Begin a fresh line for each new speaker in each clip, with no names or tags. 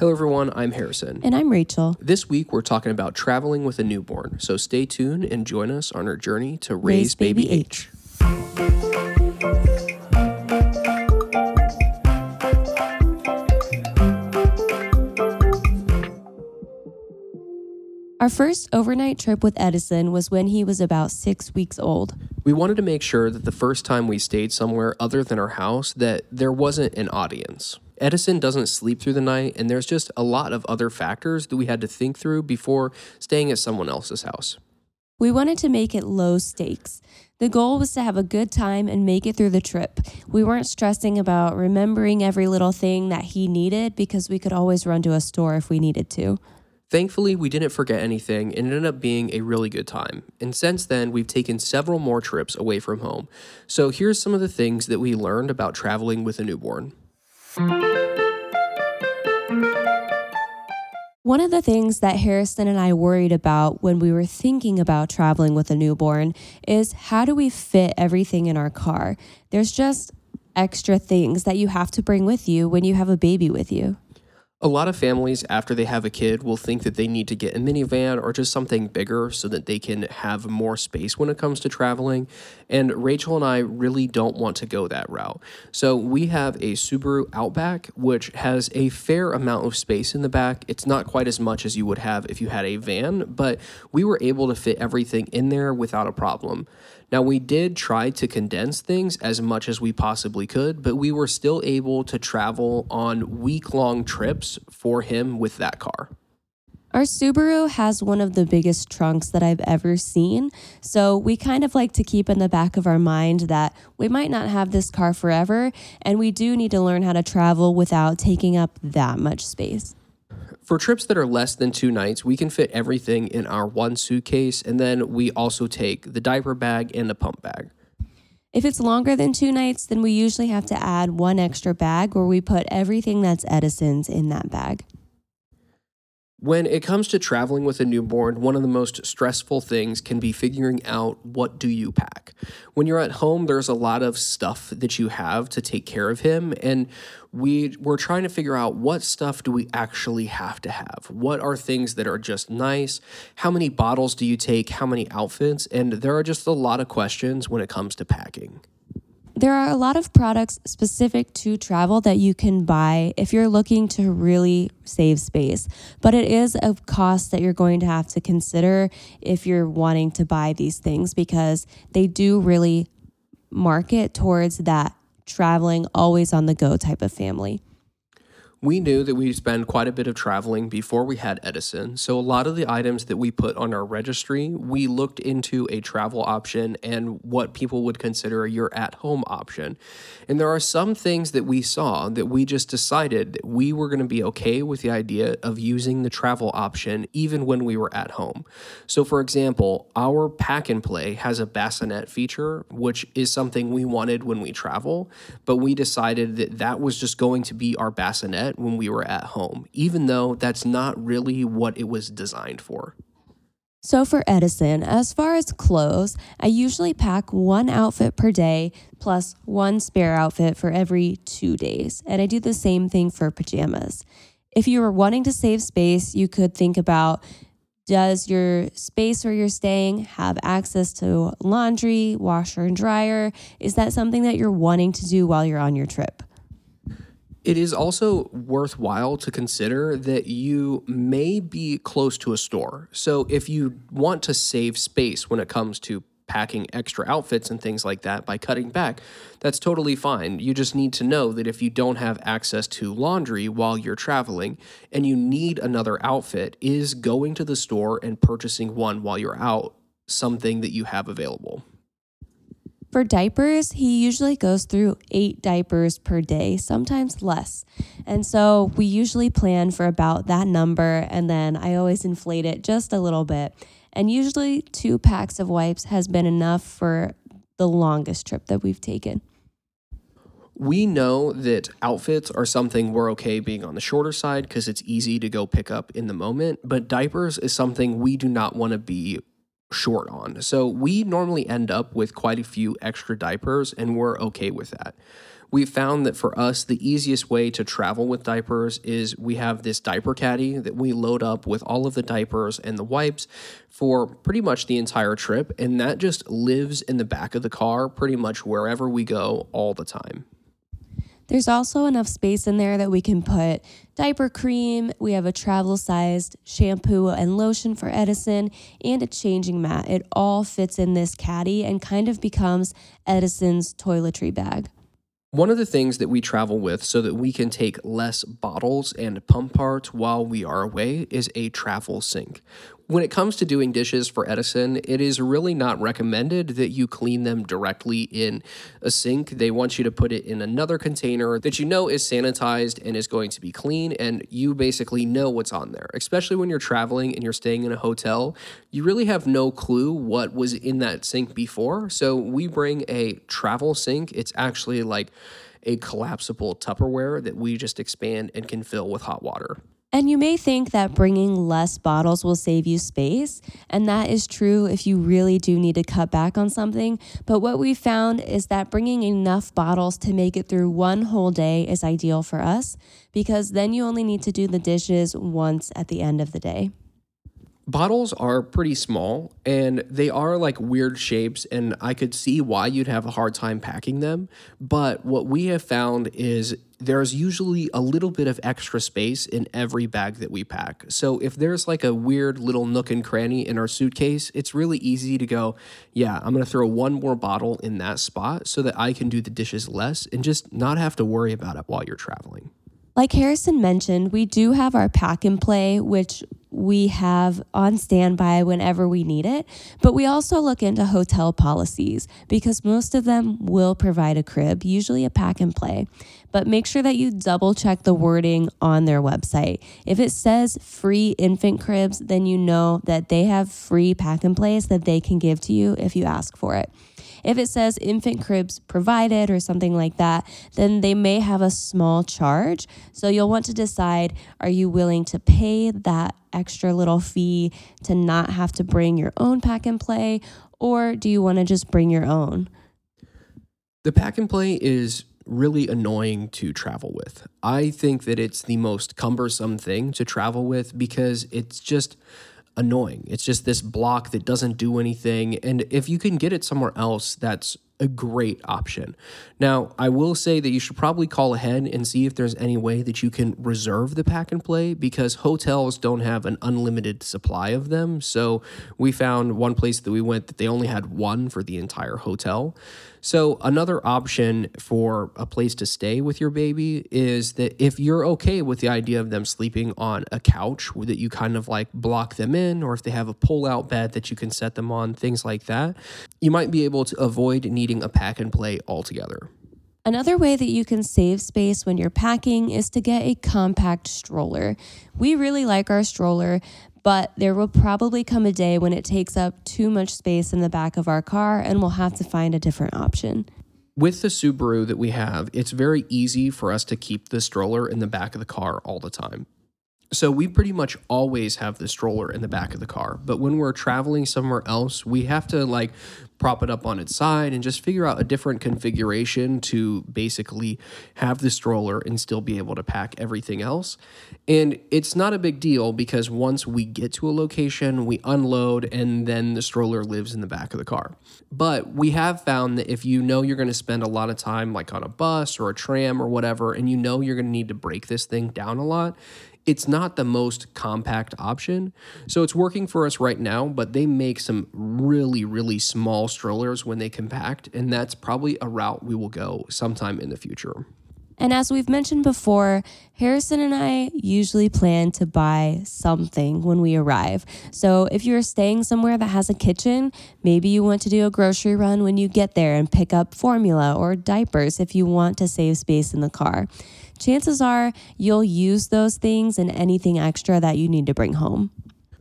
Hello, everyone. I'm Harrison.
And I'm Rachel.
This week, we're talking about traveling with a newborn. So stay tuned and join us on our journey to raise,
Raise
baby,
baby
H.
Our first overnight trip with Edison was when he was about six weeks old.
We wanted to make sure that the first time we stayed somewhere other than our house that there wasn't an audience. Edison doesn't sleep through the night, and there's just a lot of other factors that we had to think through before staying at someone else's house.
We wanted to make it low stakes. The goal was to have a good time and make it through the trip. We weren't stressing about remembering every little thing that he needed because we could always run to a store if we needed to.
Thankfully, we didn't forget anything and it ended up being a really good time. And since then, we've taken several more trips away from home. So here's some of the things that we learned about traveling with a newborn.
One of the things that Harrison and I worried about when we were thinking about traveling with a newborn is how do we fit everything in our car? There's just extra things that you have to bring with you when you have a baby with you.
A lot of families, after they have a kid, will think that they need to get a minivan or just something bigger so that they can have more space when it comes to traveling. And Rachel and I really don't want to go that route. So we have a Subaru Outback, which has a fair amount of space in the back. It's not quite as much as you would have if you had a van, but we were able to fit everything in there without a problem. Now, we did try to condense things as much as we possibly could, but we were still able to travel on week long trips for him with that car.
Our Subaru has one of the biggest trunks that I've ever seen. So we kind of like to keep in the back of our mind that we might not have this car forever, and we do need to learn how to travel without taking up that much space.
For trips that are less than two nights, we can fit everything in our one suitcase, and then we also take the diaper bag and the pump bag.
If it's longer than two nights, then we usually have to add one extra bag where we put everything that's Edison's in that bag.
When it comes to traveling with a newborn, one of the most stressful things can be figuring out what do you pack. When you're at home, there's a lot of stuff that you have to take care of him and we we're trying to figure out what stuff do we actually have to have? What are things that are just nice? How many bottles do you take? How many outfits? And there are just a lot of questions when it comes to packing.
There are a lot of products specific to travel that you can buy if you're looking to really save space, but it is a cost that you're going to have to consider if you're wanting to buy these things because they do really market towards that traveling always on the go type of family.
We knew that we'd spend quite a bit of traveling before we had Edison, so a lot of the items that we put on our registry, we looked into a travel option and what people would consider your at home option. And there are some things that we saw that we just decided that we were going to be okay with the idea of using the travel option even when we were at home. So, for example, our pack and play has a bassinet feature, which is something we wanted when we travel, but we decided that that was just going to be our bassinet when we were at home, even though that's not really what it was designed for.
So, for Edison, as far as clothes, I usually pack one outfit per day plus one spare outfit for every two days. And I do the same thing for pajamas. If you were wanting to save space, you could think about does your space where you're staying have access to laundry, washer, and dryer? Is that something that you're wanting to do while you're on your trip?
It is also worthwhile to consider that you may be close to a store. So, if you want to save space when it comes to packing extra outfits and things like that by cutting back, that's totally fine. You just need to know that if you don't have access to laundry while you're traveling and you need another outfit, is going to the store and purchasing one while you're out something that you have available.
For diapers, he usually goes through eight diapers per day, sometimes less. And so we usually plan for about that number, and then I always inflate it just a little bit. And usually, two packs of wipes has been enough for the longest trip that we've taken.
We know that outfits are something we're okay being on the shorter side because it's easy to go pick up in the moment, but diapers is something we do not want to be short on. So we normally end up with quite a few extra diapers, and we're okay with that. we found that for us, the easiest way to travel with diapers is we have this diaper caddy that we load up with all of the diapers and the wipes for pretty much the entire trip. And that just lives in the back of the car pretty much wherever we go all the time.
There's also enough space in there that we can put diaper cream, we have a travel sized shampoo and lotion for Edison, and a changing mat. It all fits in this caddy and kind of becomes Edison's toiletry bag.
One of the things that we travel with so that we can take less bottles and pump parts while we are away is a travel sink. When it comes to doing dishes for Edison, it is really not recommended that you clean them directly in a sink. They want you to put it in another container that you know is sanitized and is going to be clean, and you basically know what's on there. Especially when you're traveling and you're staying in a hotel, you really have no clue what was in that sink before. So we bring a travel sink. It's actually like a collapsible Tupperware that we just expand and can fill with hot water.
And you may think that bringing less bottles will save you space, and that is true if you really do need to cut back on something. But what we found is that bringing enough bottles to make it through one whole day is ideal for us because then you only need to do the dishes once at the end of the day.
Bottles are pretty small and they are like weird shapes, and I could see why you'd have a hard time packing them. But what we have found is there's usually a little bit of extra space in every bag that we pack. So if there's like a weird little nook and cranny in our suitcase, it's really easy to go, yeah, I'm going to throw one more bottle in that spot so that I can do the dishes less and just not have to worry about it while you're traveling.
Like Harrison mentioned, we do have our pack and play, which we have on standby whenever we need it. But we also look into hotel policies because most of them will provide a crib, usually a pack and play. But make sure that you double check the wording on their website. If it says free infant cribs, then you know that they have free pack and plays that they can give to you if you ask for it. If it says infant cribs provided or something like that, then they may have a small charge. So you'll want to decide are you willing to pay that extra little fee to not have to bring your own pack and play, or do you want to just bring your own?
The pack and play is really annoying to travel with. I think that it's the most cumbersome thing to travel with because it's just annoying. It's just this block that doesn't do anything. And if you can get it somewhere else, that's a great option. Now, I will say that you should probably call ahead and see if there's any way that you can reserve the pack and play because hotels don't have an unlimited supply of them. So, we found one place that we went that they only had one for the entire hotel. So, another option for a place to stay with your baby is that if you're okay with the idea of them sleeping on a couch that you kind of like block them in, or if they have a pull out bed that you can set them on, things like that, you might be able to avoid needing a pack and play altogether.
Another way that you can save space when you're packing is to get a compact stroller. We really like our stroller, but there will probably come a day when it takes up too much space in the back of our car and we'll have to find a different option.
With the Subaru that we have, it's very easy for us to keep the stroller in the back of the car all the time. So we pretty much always have the stroller in the back of the car. But when we're traveling somewhere else, we have to like prop it up on its side and just figure out a different configuration to basically have the stroller and still be able to pack everything else. And it's not a big deal because once we get to a location, we unload and then the stroller lives in the back of the car. But we have found that if you know you're going to spend a lot of time like on a bus or a tram or whatever and you know you're going to need to break this thing down a lot, it's not the most compact option. So it's working for us right now, but they make some really, really small strollers when they compact, and that's probably a route we will go sometime in the future.
And as we've mentioned before, Harrison and I usually plan to buy something when we arrive. So if you're staying somewhere that has a kitchen, maybe you want to do a grocery run when you get there and pick up formula or diapers if you want to save space in the car chances are you'll use those things and anything extra that you need to bring home.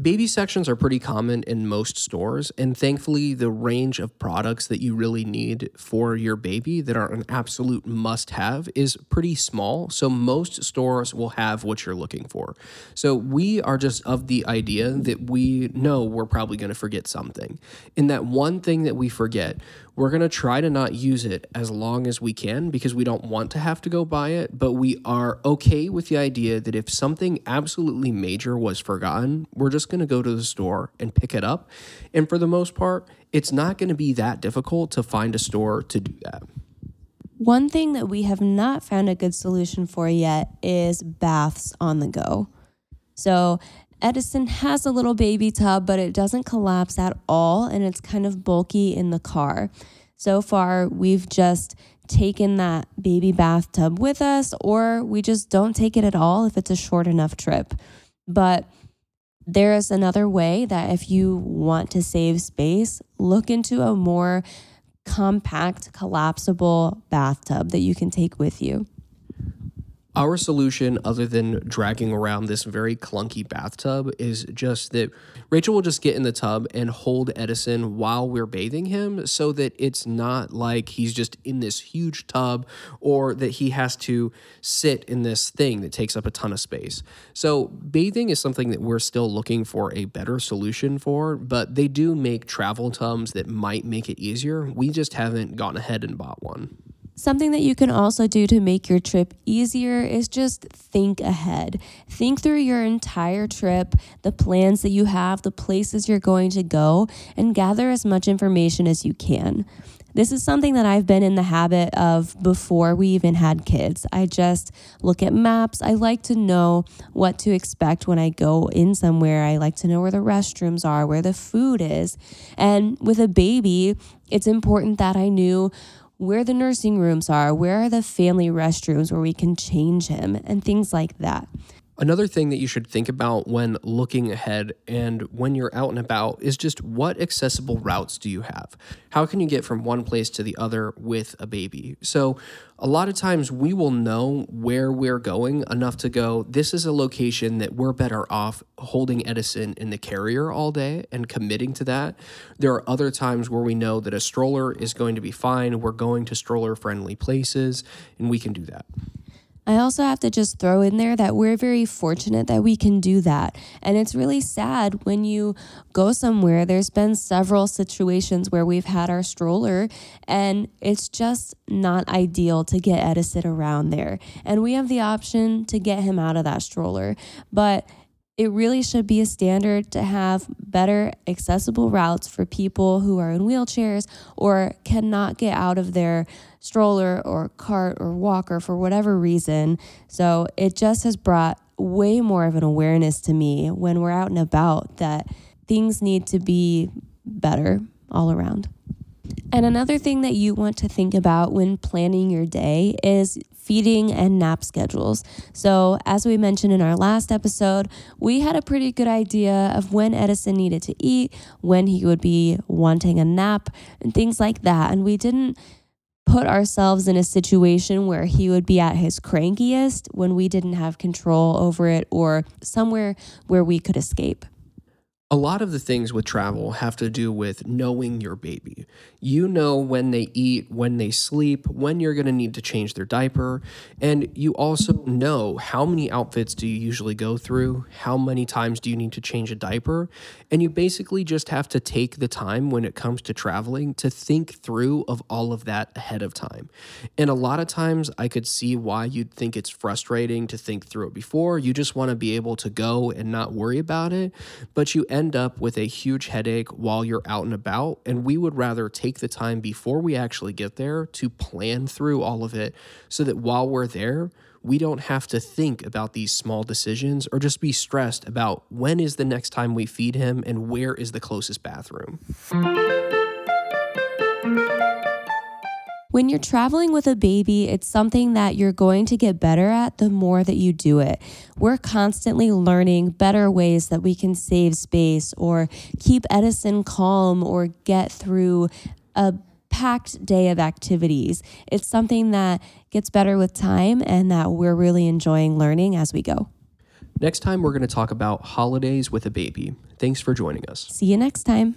Baby sections are pretty common in most stores, and thankfully, the range of products that you really need for your baby that are an absolute must have is pretty small. So, most stores will have what you're looking for. So, we are just of the idea that we know we're probably going to forget something. And that one thing that we forget, we're going to try to not use it as long as we can because we don't want to have to go buy it, but we are okay with the idea that if something absolutely major was forgotten, we're just going to go to the store and pick it up. And for the most part, it's not going to be that difficult to find a store to do that.
One thing that we have not found a good solution for yet is baths on the go. So, Edison has a little baby tub, but it doesn't collapse at all and it's kind of bulky in the car. So far, we've just taken that baby bathtub with us, or we just don't take it at all if it's a short enough trip. But there is another way that if you want to save space, look into a more compact, collapsible bathtub that you can take with you.
Our solution, other than dragging around this very clunky bathtub, is just that Rachel will just get in the tub and hold Edison while we're bathing him so that it's not like he's just in this huge tub or that he has to sit in this thing that takes up a ton of space. So, bathing is something that we're still looking for a better solution for, but they do make travel tubs that might make it easier. We just haven't gone ahead and bought one.
Something that you can also do to make your trip easier is just think ahead. Think through your entire trip, the plans that you have, the places you're going to go, and gather as much information as you can. This is something that I've been in the habit of before we even had kids. I just look at maps. I like to know what to expect when I go in somewhere. I like to know where the restrooms are, where the food is. And with a baby, it's important that I knew where the nursing rooms are, where are the family restrooms where we can change him, and things like that.
Another thing that you should think about when looking ahead and when you're out and about is just what accessible routes do you have? How can you get from one place to the other with a baby? So, a lot of times we will know where we're going enough to go, this is a location that we're better off holding Edison in the carrier all day and committing to that. There are other times where we know that a stroller is going to be fine. We're going to stroller friendly places, and we can do that.
I also have to just throw in there that we're very fortunate that we can do that. And it's really sad when you go somewhere. There's been several situations where we've had our stroller, and it's just not ideal to get Edison around there. And we have the option to get him out of that stroller. But it really should be a standard to have better accessible routes for people who are in wheelchairs or cannot get out of their stroller or cart or walker for whatever reason. So it just has brought way more of an awareness to me when we're out and about that things need to be better all around. And another thing that you want to think about when planning your day is feeding and nap schedules. So, as we mentioned in our last episode, we had a pretty good idea of when Edison needed to eat, when he would be wanting a nap, and things like that. And we didn't put ourselves in a situation where he would be at his crankiest when we didn't have control over it or somewhere where we could escape.
A lot of the things with travel have to do with knowing your baby. You know when they eat, when they sleep, when you're going to need to change their diaper, and you also know how many outfits do you usually go through, how many times do you need to change a diaper, and you basically just have to take the time when it comes to traveling to think through of all of that ahead of time. And a lot of times I could see why you'd think it's frustrating to think through it before. You just want to be able to go and not worry about it, but you end end up with a huge headache while you're out and about. And we would rather take the time before we actually get there to plan through all of it so that while we're there, we don't have to think about these small decisions or just be stressed about when is the next time we feed him and where is the closest bathroom.
When you're traveling with a baby, it's something that you're going to get better at the more that you do it. We're constantly learning better ways that we can save space or keep Edison calm or get through a packed day of activities. It's something that gets better with time and that we're really enjoying learning as we go.
Next time, we're going to talk about holidays with a baby. Thanks for joining us.
See you next time.